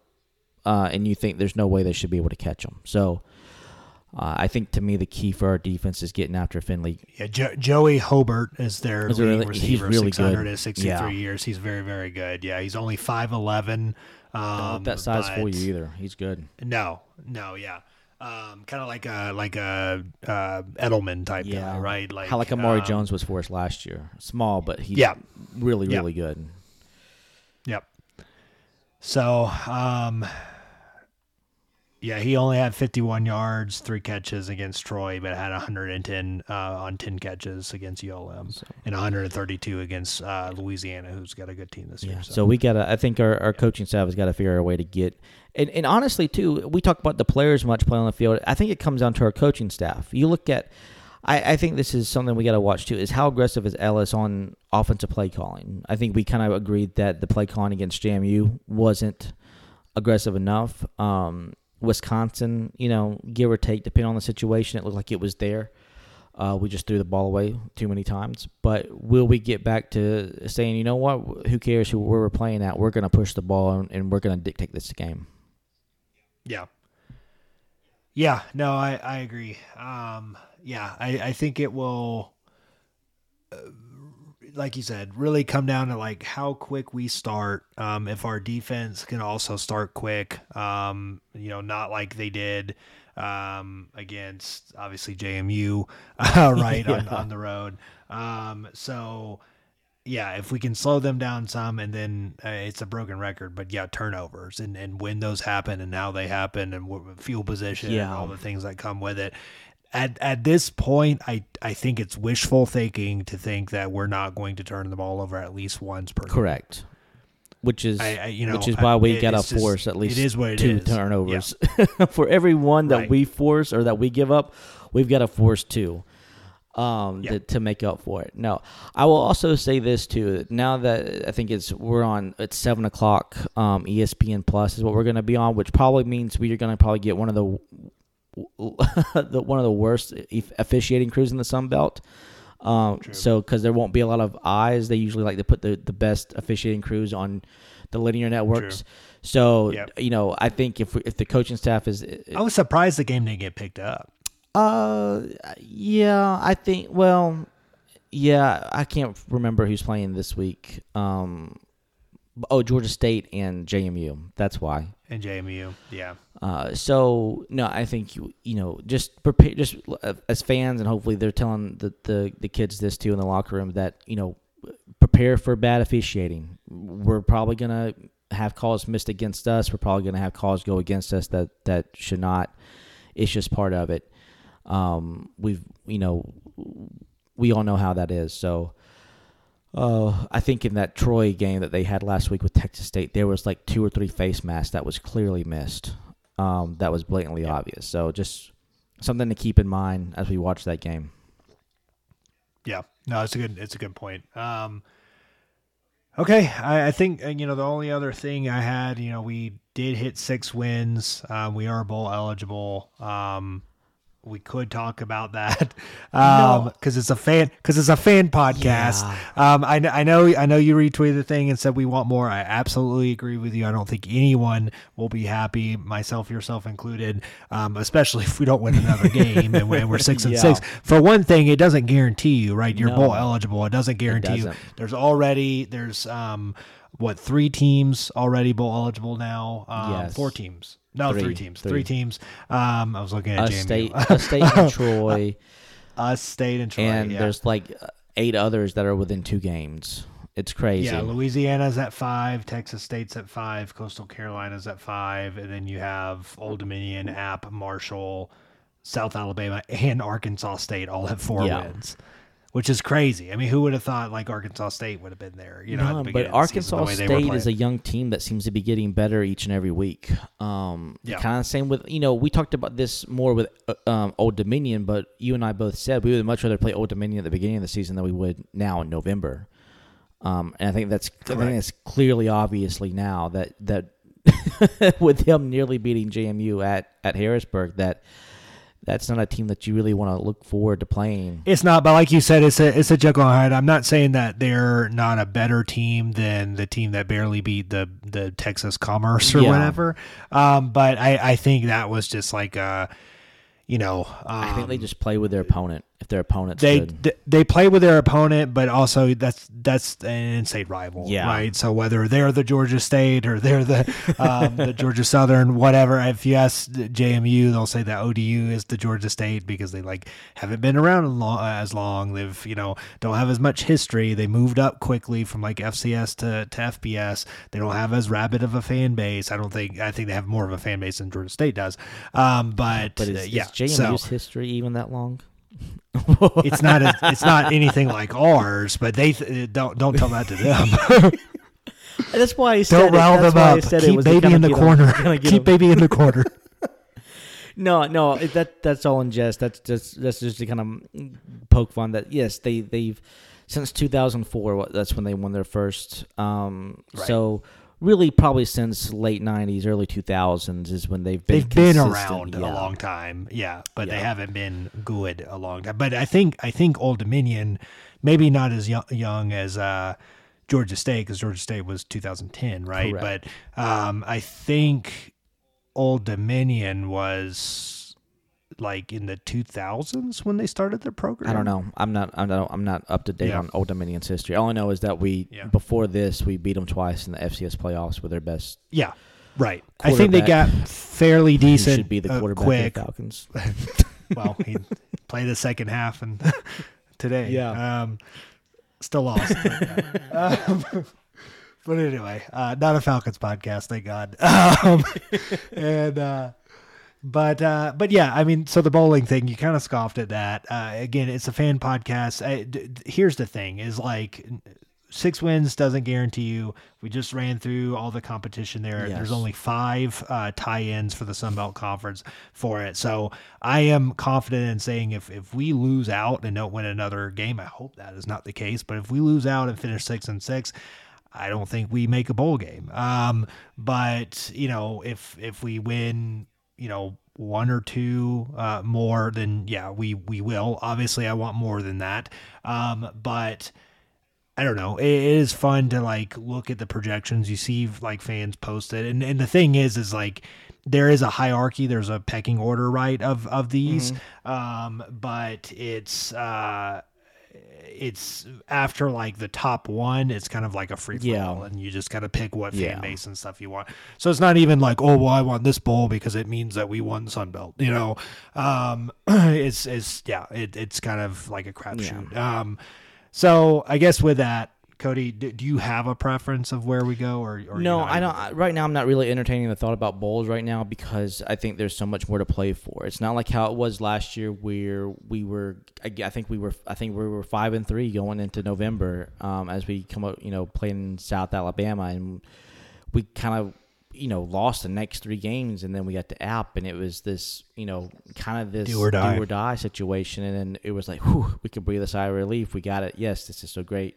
uh, and you think there's no way they should be able to catch them. So. Uh, I think to me the key for our defense is getting after Finley. Yeah, jo- Joey Hobert is their Is leading really- he's receiver, really good. 663 Yeah. years. He's very, very good. Yeah, he's only 5'11". Um, Not that size for you either. He's good. No, no, yeah. Um, kind of like a like a uh, Edelman type guy, right? Like how like Amari um, Jones was for us last year. Small, but he's Yeah. really Yeah. really good. Yep. So, um, yeah, he only had 51 yards, three catches against Troy, but had 110 uh, on 10 catches against ULM and 132 against uh, Louisiana, who's got a good team this Yeah. year. So we gotta. I think our, our coaching staff has got to figure out a way to get. And, and honestly, too, we talk about the players much playing on the field. I think it comes down to our coaching staff. You look at. I, I think this is something we got to watch too. Is how aggressive is Ellis on offensive play calling? I think we kind of agreed that the play calling against JMU wasn't aggressive enough. Um, Wisconsin, you know, give or take, depending on the situation, it looked like it was there. Uh, we just threw the ball away too many times. But will we get back to saying, you know what? Who cares who we're playing at? We're going to push the ball and, and we're going to dictate this game. Yeah. Yeah, no, I, I agree. Um, yeah, I, I think it will, uh, like you said, really come down to like how quick we start. Um, if our defense can also start quick, um, you know, not like they did um, against obviously JMU, uh, right on, on the road. Um, so yeah, if we can slow them down some, and then uh, it's a broken record, but yeah, turnovers and, and when those happen and how they happen and what field position and all the things that come with it. At at this point, I I think it's wishful thinking to think that we're not going to turn the ball over at least once per. game. Correct. Which is I- I- you know, which is why we got to force at least it is what it two is. turnovers for every one that Right. we force or that we give up. We've got to force two um, Yeah. to, to make up for it. No, I will also say this too. Now that I think it's we're on at seven o'clock, um, ESPN Plus is what we're going to be on, which probably means we're going to probably get one of the the one of the worst officiating crews in the Sun Belt. Um, so because there won't be a lot of eyes, they usually like to put the, the best officiating crews on the linear networks. So Yep. you know, I think if if the coaching staff is, I was surprised the game didn't get picked up. uh, yeah, I think. Well, yeah, I can't remember who's playing this week. Um, oh, Georgia State and JMU. That's why. And JMU, yeah, Uh, so no, I think you you know just prepare just uh, as fans and hopefully they're telling the, the the kids this too in the locker room that you know prepare for bad officiating. We're probably gonna have calls missed against us. We're probably gonna have calls go against us that that should not. It's just part of it. Um, we've you know we all know how that is. So. Uh, I think in that Troy game that they had last week with Texas State, there was like two or three face masks that was clearly missed. Um, that was blatantly obvious. So just something to keep in mind as we watch that game. yeah. No, it's a good it's a good point. Um, okay, I, I think uh, you know the only other thing I had, you know, we did hit six wins. Um, we are bowl eligible. Um, we could talk about that. Um because it's a fan because it's a fan podcast. Um I, I know i know you retweeted the thing and said we want more. I absolutely agree with you. I don't think anyone will be happy myself yourself included um especially if we don't win another game and we're, we're six and Yeah. six. For one thing it doesn't guarantee you right? You're No. bowl eligible. It doesn't guarantee you. doesn't. there's already there's um what three teams already bowl eligible now um Yes. four teams no three, Three. teams Three. three teams um i was looking at A JMU. state, a state in Troy, us state and Troy, and yeah. there's like eight others that are within two games. It's crazy. Yeah, Louisiana's at five, Texas State's at five, Coastal Carolina's at five, and then you have Old Dominion, App, Marshall, South Alabama, and Arkansas State all have four Yeah. wins, which is crazy. I mean, who would have thought like Arkansas State would have been there? You know, at the but Arkansas the State is a young team that seems to be getting better each and every week. Um, Yeah. kind of same with you know we talked about this more with uh, um, Old Dominion, but you and I both said we would much rather play Old Dominion at the beginning of the season than we would now in November. Um, and I think that's I think it's clearly obviously now that that with them nearly beating JMU at at Harrisburg. That that's not a team that you really want to look forward to playing. It's not, but like you said, it's a it's a Jekyll and Hyde. I'm not saying that they're not a better team than the team that barely beat the the Texas Commerce or Yeah. whatever. Um, but I I think that was just like uh, you know, um, I think they just play with their opponent. If their opponent's they good. they play with their opponent, but also that's that's an in-state rival, Yeah. right? So whether they're the Georgia State or they're the um, the Georgia Southern, whatever. If you ask JMU, they'll say that ODU is the Georgia State because they like haven't been around as long. They've you know don't have as much history. They moved up quickly from like FCS to, to FBS. They don't have as rabid of a fan base. I don't think. I think they have more of a fan base than Georgia State does. Um, but, but uh, yeah, is so- JMU's history even that long? It's not a, it's not anything like ours, but they th- don't don't tell that to them. That's why I said don't it. rile them up. Keep baby in the corner. Keep baby in the corner. No, no, that that's all in jest. That's just that's just to kind of poke fun. That yes, they they've since 2004. That's when they won their first. Um, Right. so really, probably since late 90s, early 2000s is when they've been They've been around a long time, yeah, but they haven't been good a long time. But I think I think Old Dominion, maybe not as young, young as uh, Georgia State, because Georgia State was 2010, right? Correct. But um, I think Old Dominion was like in the 2000s when they started their program. I don't know. I'm not. I'm not. I'm not up to date Yeah. on Old Dominion's history. All I know is that we Yeah. before this we beat them twice in the FCS playoffs with their best. Yeah, right. I think they got fairly decent. should be the uh, quarterback quick. of the Falcons? well, he played the second half and today. Yeah. Um, still lost. but, um, but anyway, uh, not a Falcons podcast, thank God. Um, and uh, but uh, but yeah, I mean, so the bowling thing, you kind of scoffed at that. Uh, again, it's a fan podcast. I, d- d- here's the thing: is like. Six wins doesn't guarantee you. We just ran through all the competition there. Yes. There's only five uh, tie-ins for the Sun Belt Conference for it. So I am confident in saying if if we lose out and don't win another game, I hope that is not the case. But if we lose out and finish six and six, I don't think we make a bowl game. Um, but you know, if if we win, you know, one or two uh, more, then yeah, we we will. Obviously, I want more than that. Um, but I don't know. It, it is fun to like look at the projections. You see like fans post it, and and the thing is, is like there is a hierarchy. There's a pecking order, right, of of these. Um, but it's uh, it's after like the top one. It's kind of like a free for Yeah. all, and you just gotta pick what fan Yeah. base and stuff you want. So it's not even like, oh, well, I want this bowl because it means that we won Sun Belt. You know, um, it's it's yeah, it, it's kind of like a crapshoot. Um, so I guess with that, Cody, do, do you have a preference of where we go, or, or No, I don't. I- Right now, I'm not really entertaining the thought about bowls right now because I think there's so much more to play for. It's not like how it was last year, where we were. I, I think we were. I think we were five and three going into November, um, as we come up, you know, playing in South Alabama, and we kind of, you know, lost the next three games, and then we got to App, and it was this, you know, kind of this Do or die. die situation, and then it was like, whew, we could breathe a sigh of relief. We got it. Yes, this is so great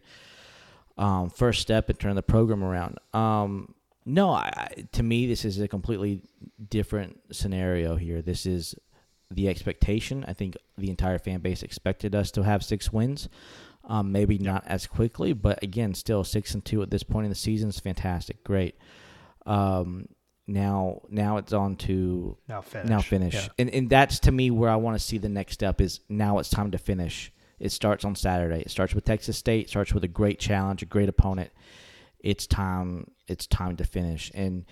um, first step in turning the program around. Um, no, I, to me, this is a completely different scenario here. This is the expectation. I think the entire fan base expected us to have six wins. Um, maybe not as quickly, but again, still six and two at this point in the season is fantastic. Great. Um, now, now it's on to now finish. now finish. Yeah. And and that's to me where I want to see the next step is now it's time to finish. It starts on Saturday. It starts with Texas State. Starts with a great challenge, a great opponent. It's time. It's time to finish. And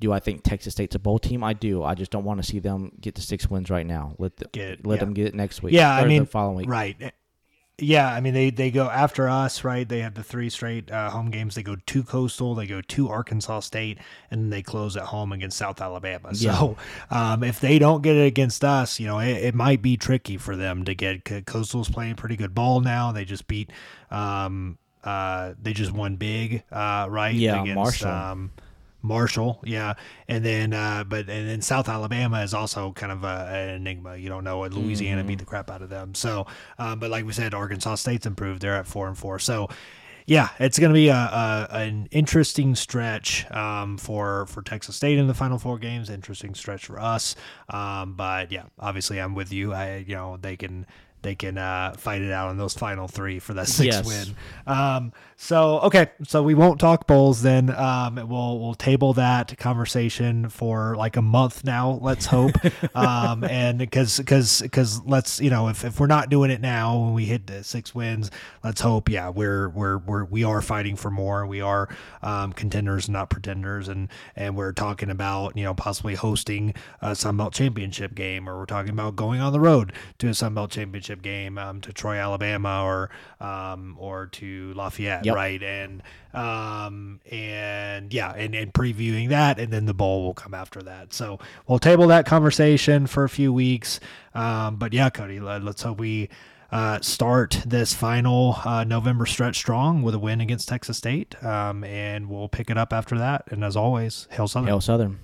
do I think Texas State's a bowl team? I do. I just don't want to see them get to six wins right now. Let the, Get let yeah. them get it next week. Yeah, I mean, the following week. Right. Yeah, I mean they they go after us, right? They have the three straight uh, home games. They go to Coastal, they go to Arkansas State, and they close at home against South Alabama. So um, if they don't get it against us, you know, it, it might be tricky for them to get. Coastal's playing pretty good ball now. They just beat. Um, uh, they just won big, uh, right? Yeah, Marshall. Um, Marshall, yeah, and then uh, but and then South Alabama is also kind of a, an enigma. You don't know. Louisiana Mm-hmm. beat the crap out of them. So, um, but like we said, Arkansas State's improved. They're at four and four. So, yeah, it's going to be a, a an interesting stretch um, for for Texas State in the Final Four games. Interesting stretch for us, um, but yeah, obviously I'm with you. I you know they can they can uh, fight it out in those final three for that sixth Yes. win. Um, so okay, so we won't talk bowls then. Um, we'll we'll table that conversation for like a month now. Let's hope. um, and because because because let's you know if, if we're not doing it now when we hit the six wins, let's hope. Yeah, we're we're we're we are fighting for more. We are um, contenders, not pretenders, and and we're talking about you know possibly hosting a Sun Belt championship game, or we're talking about going on the road to a Sun Belt championship game um, to Troy, Alabama, or um, or to Lafayette, Yep. right? And um, and yeah, and, and previewing that, and then the bowl will come after that. So we'll table that conversation for a few weeks. Um, but yeah, Cody, let, let's hope we uh, start this final uh, November stretch strong with a win against Texas State, um, and we'll pick it up after that. And as always, Hail Southern. Hail Southern.